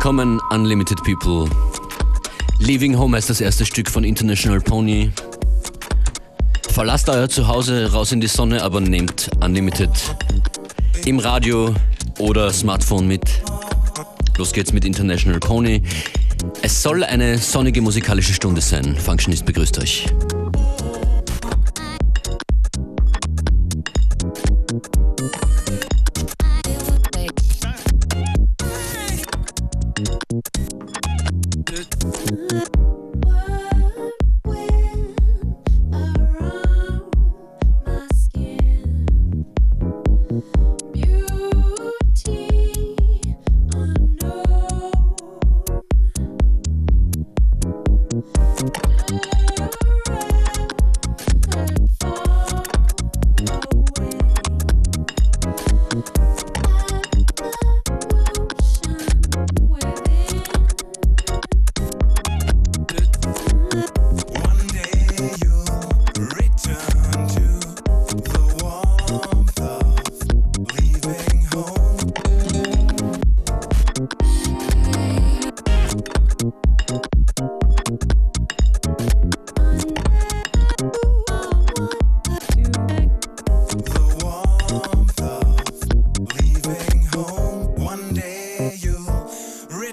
Willkommen, Unlimited People. Leaving Home heißt das erste Stück von International Pony. Verlasst euer Zuhause raus in die Sonne, aber nehmt Unlimited im Radio oder Smartphone mit. Los geht's mit International Pony. Es soll eine sonnige musikalische Stunde sein. Functionist begrüßt euch.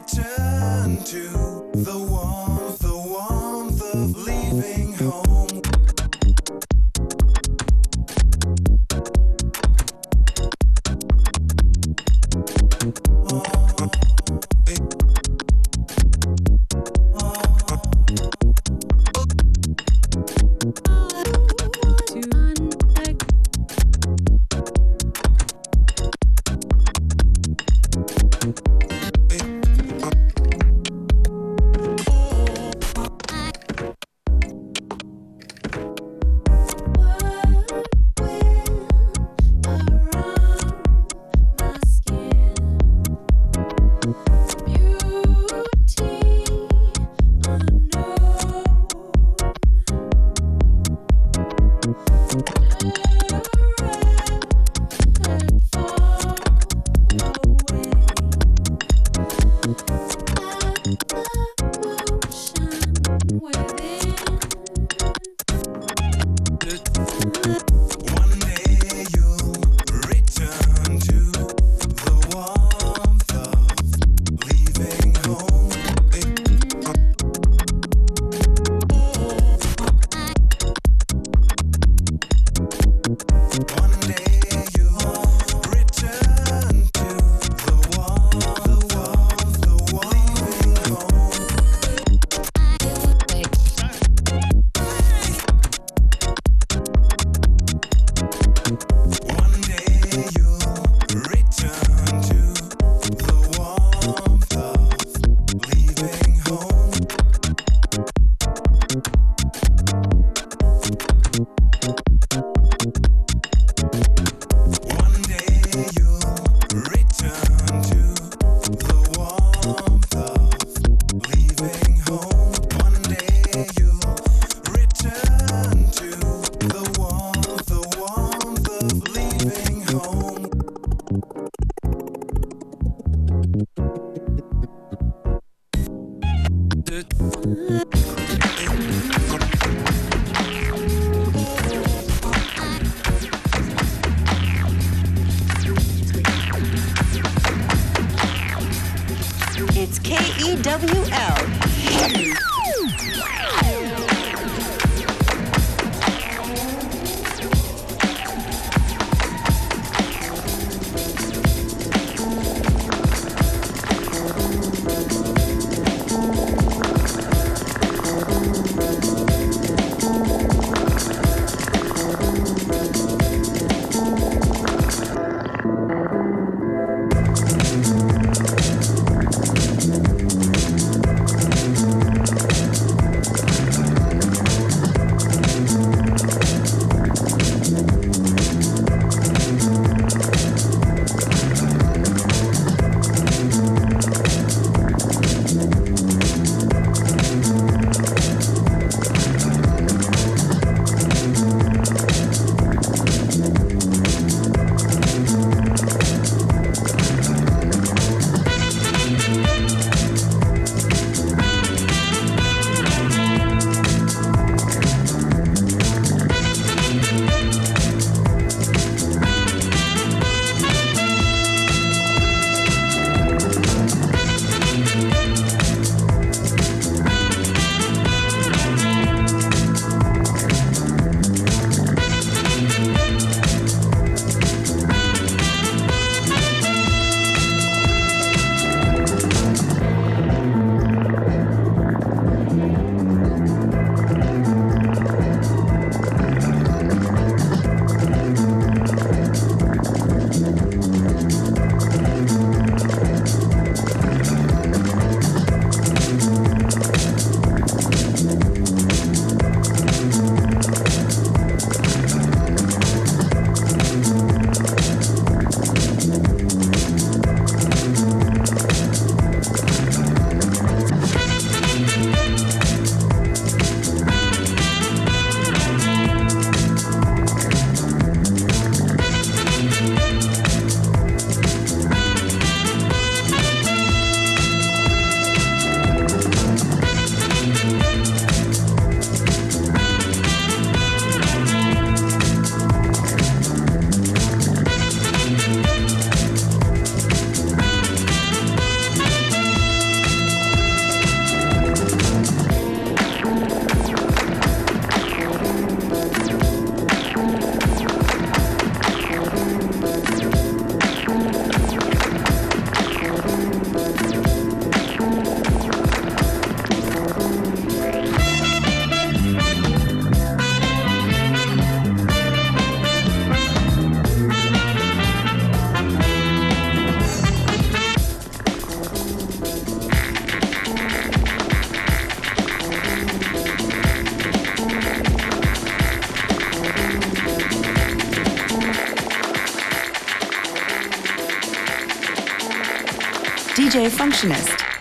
Turn to.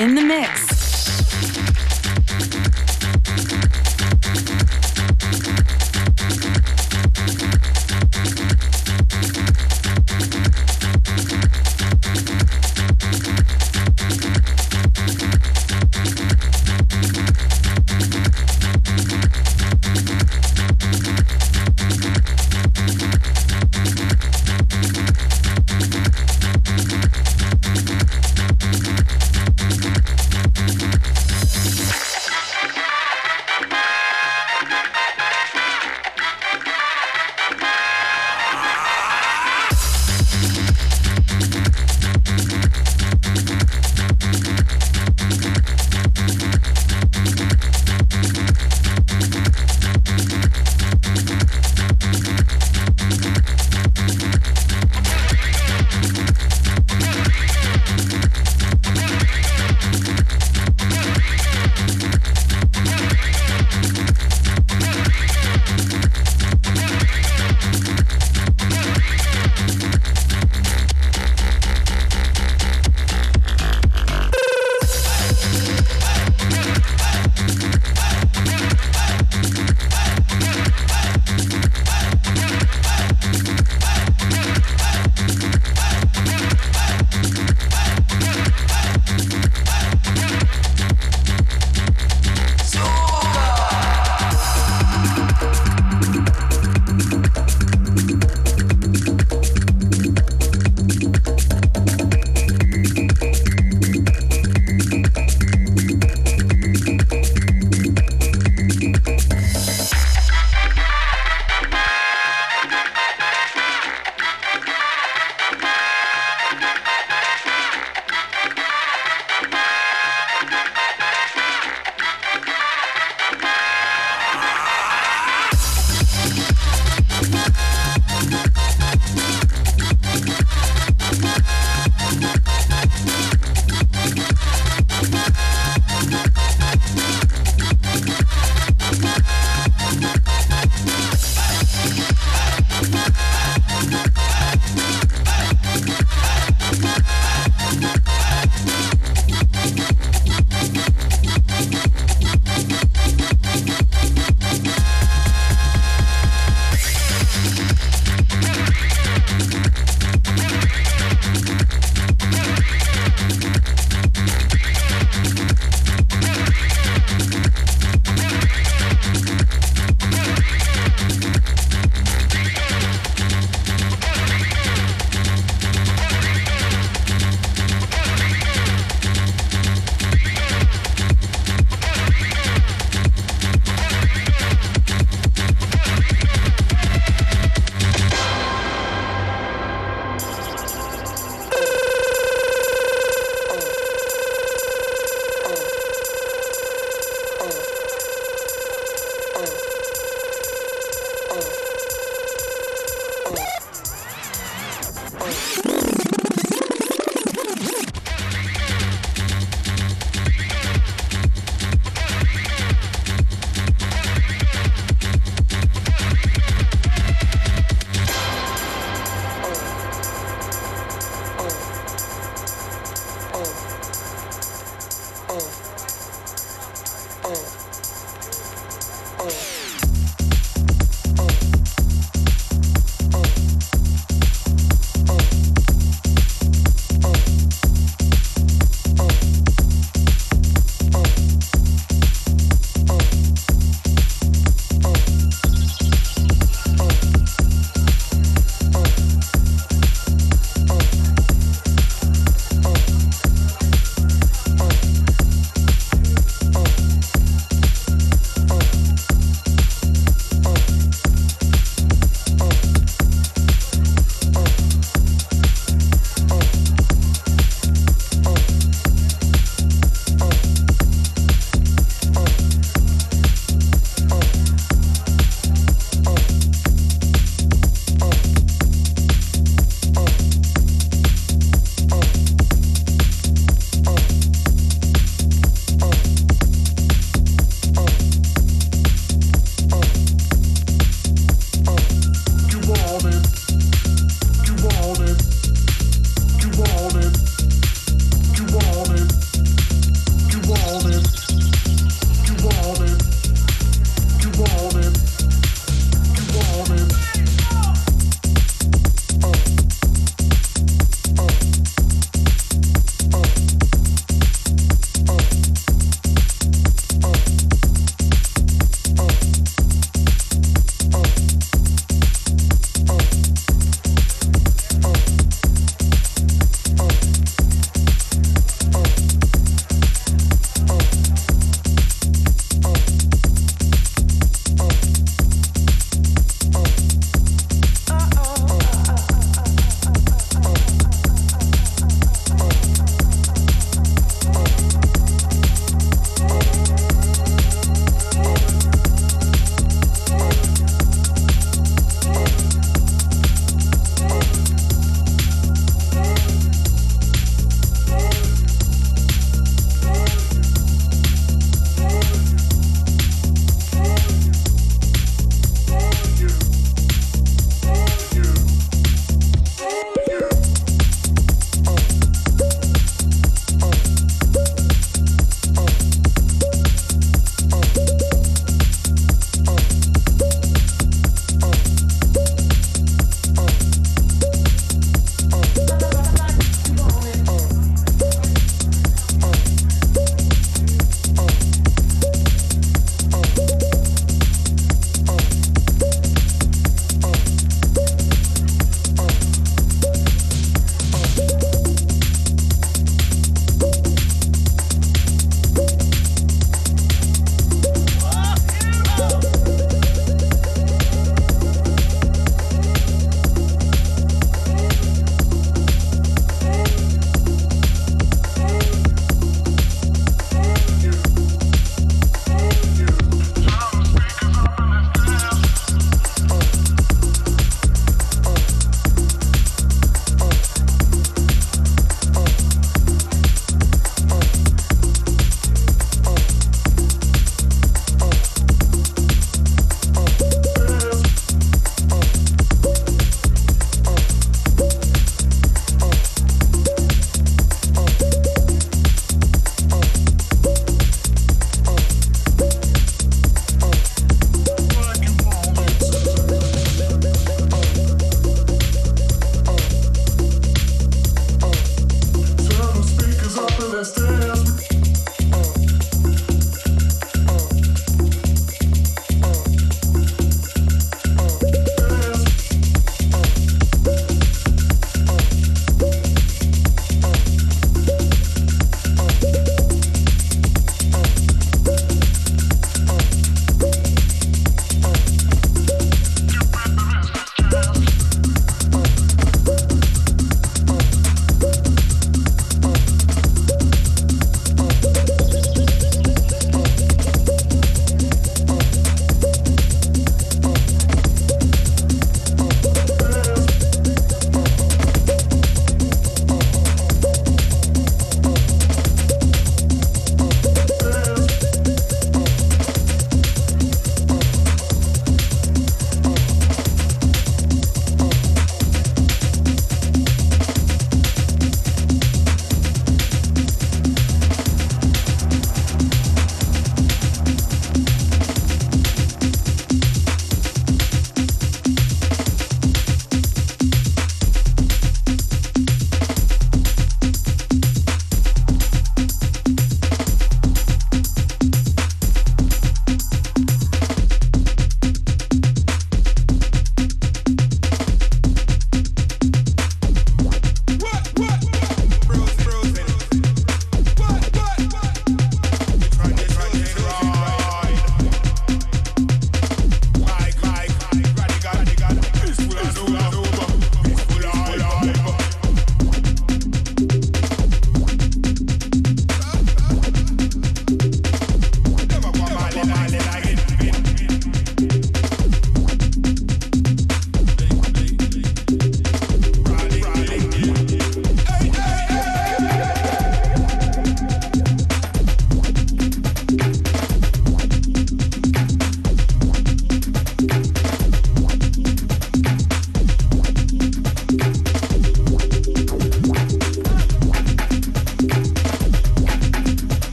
In the mix.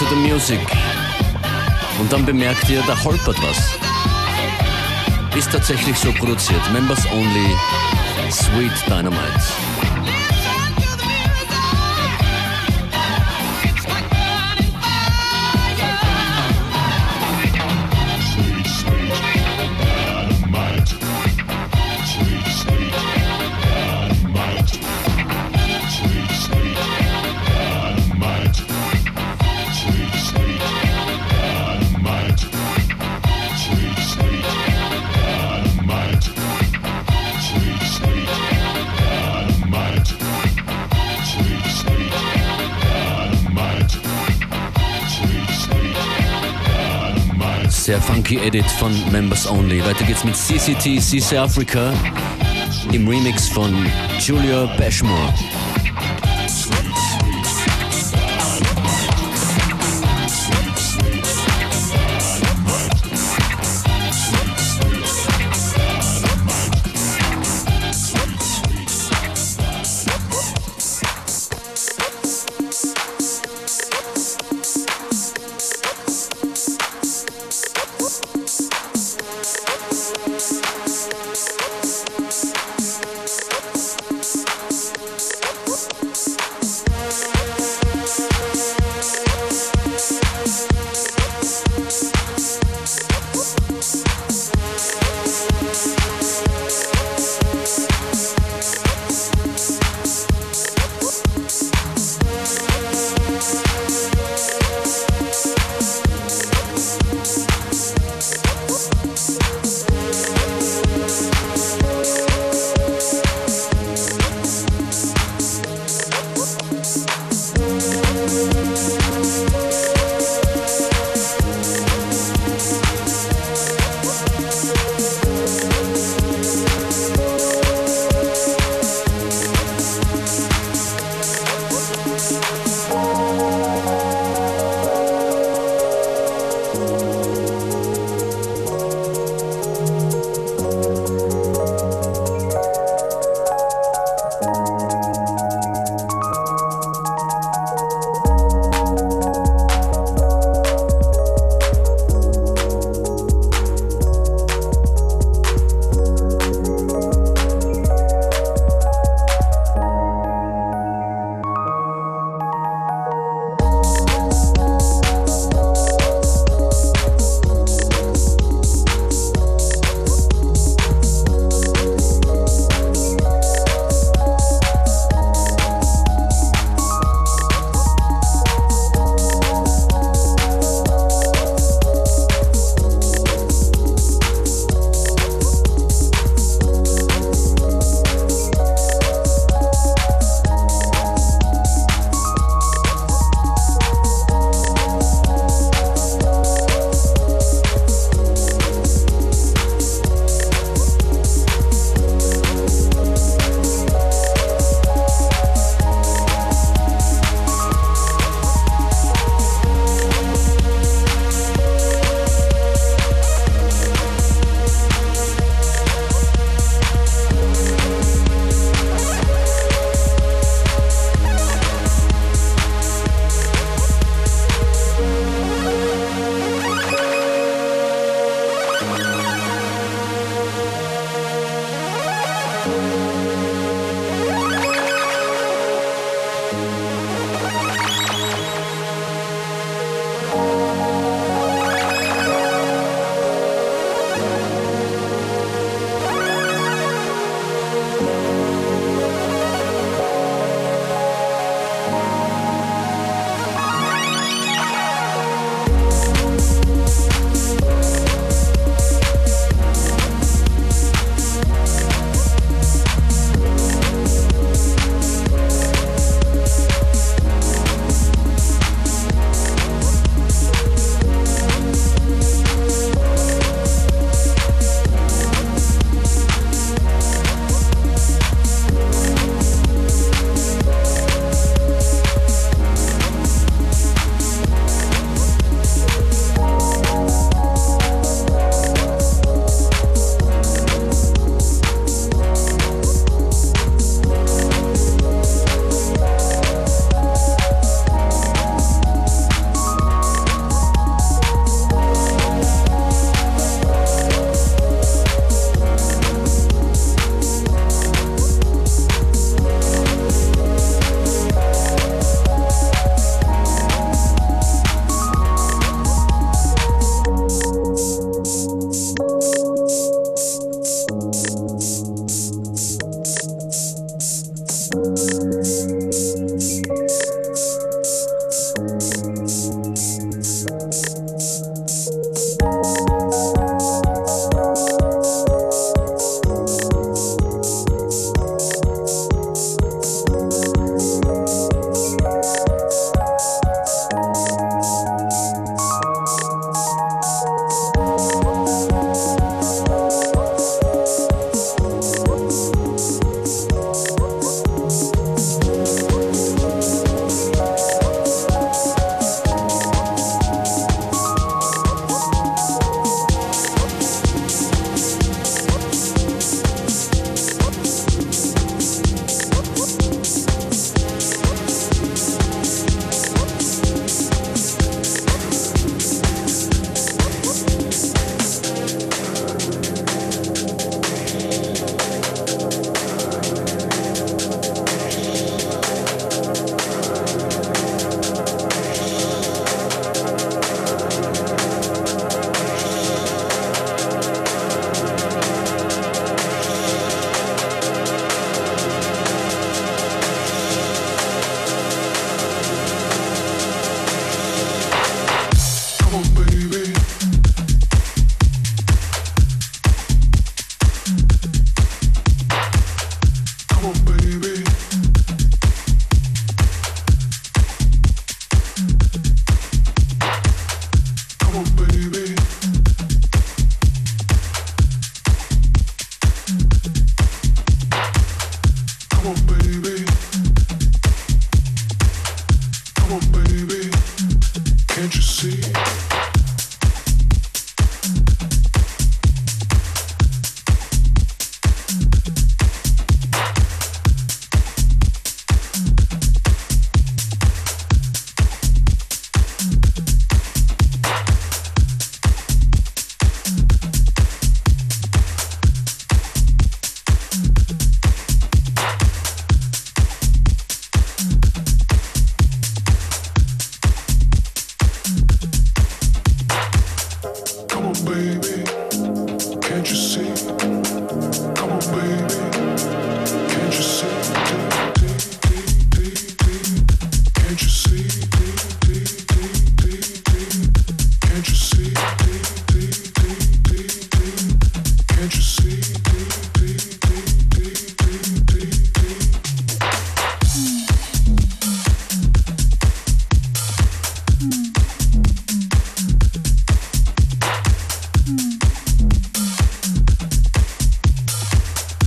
To the music. Und dann bemerkt ihr, da holpert was. Ist tatsächlich so produziert. Members Only, Sweet Dynamite. Sehr funky Edit von Members Only. Weiter geht's mit CCT, CC Africa im Remix von Julia Bashmore.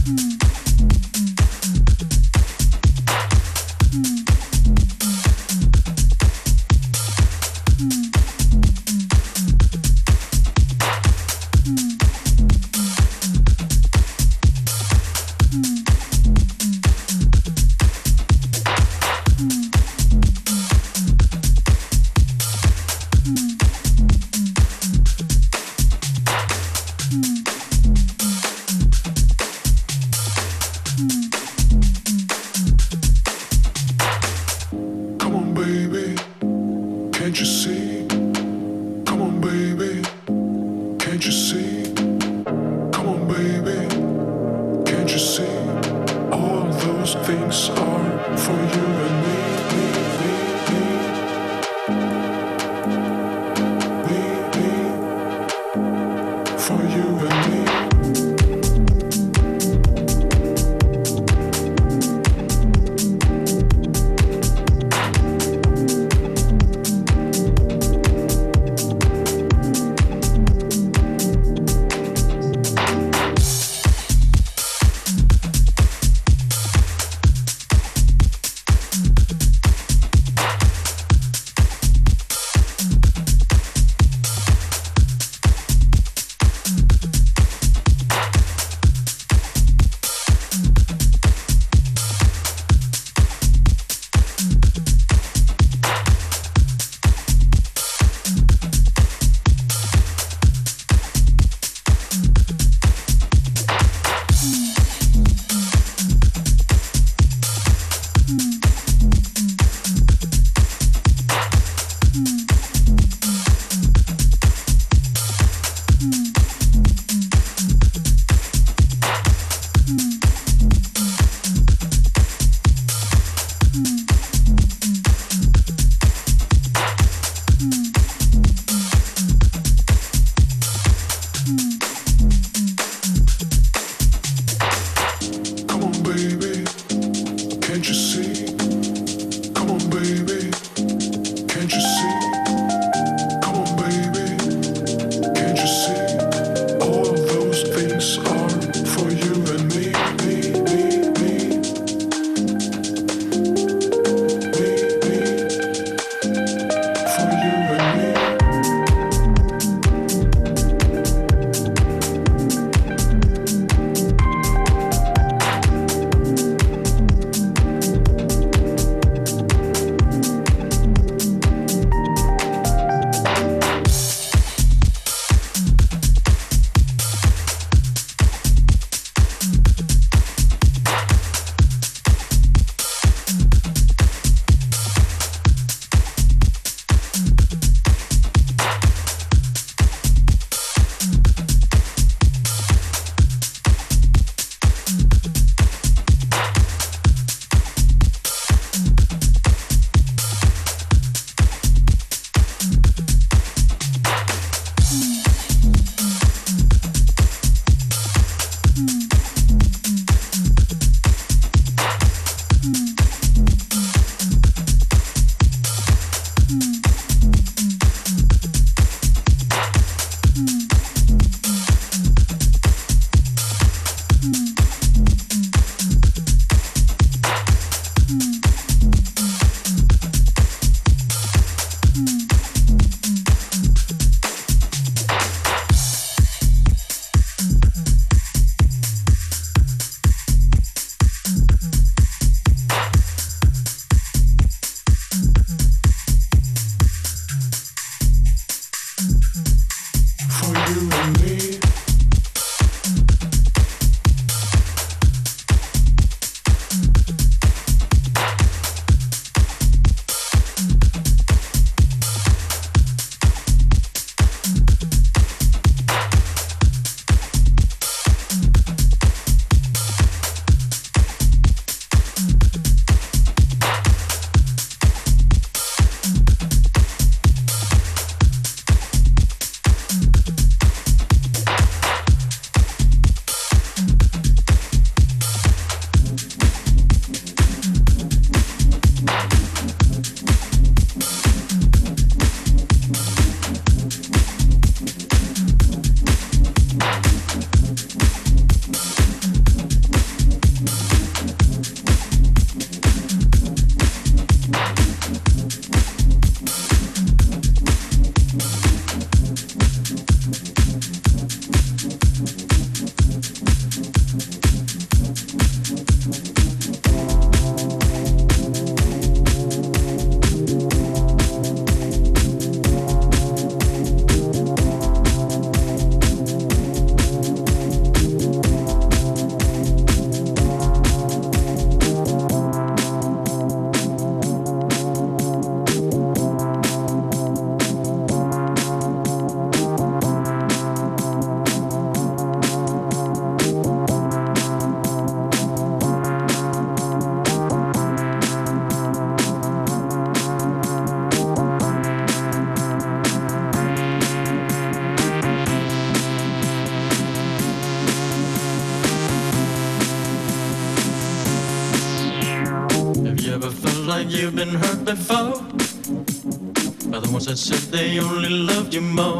Mm. your mom.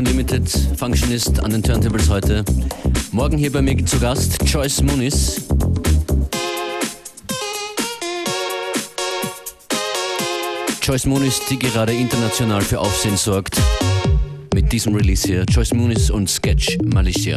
Unlimited Functionist an den Turntables heute. Morgen hier bei mir zu Gast Joyce Muniz. Joyce Muniz, die gerade international für Aufsehen sorgt. Mit diesem Release hier. Joyce Muniz und Sketch Malicia.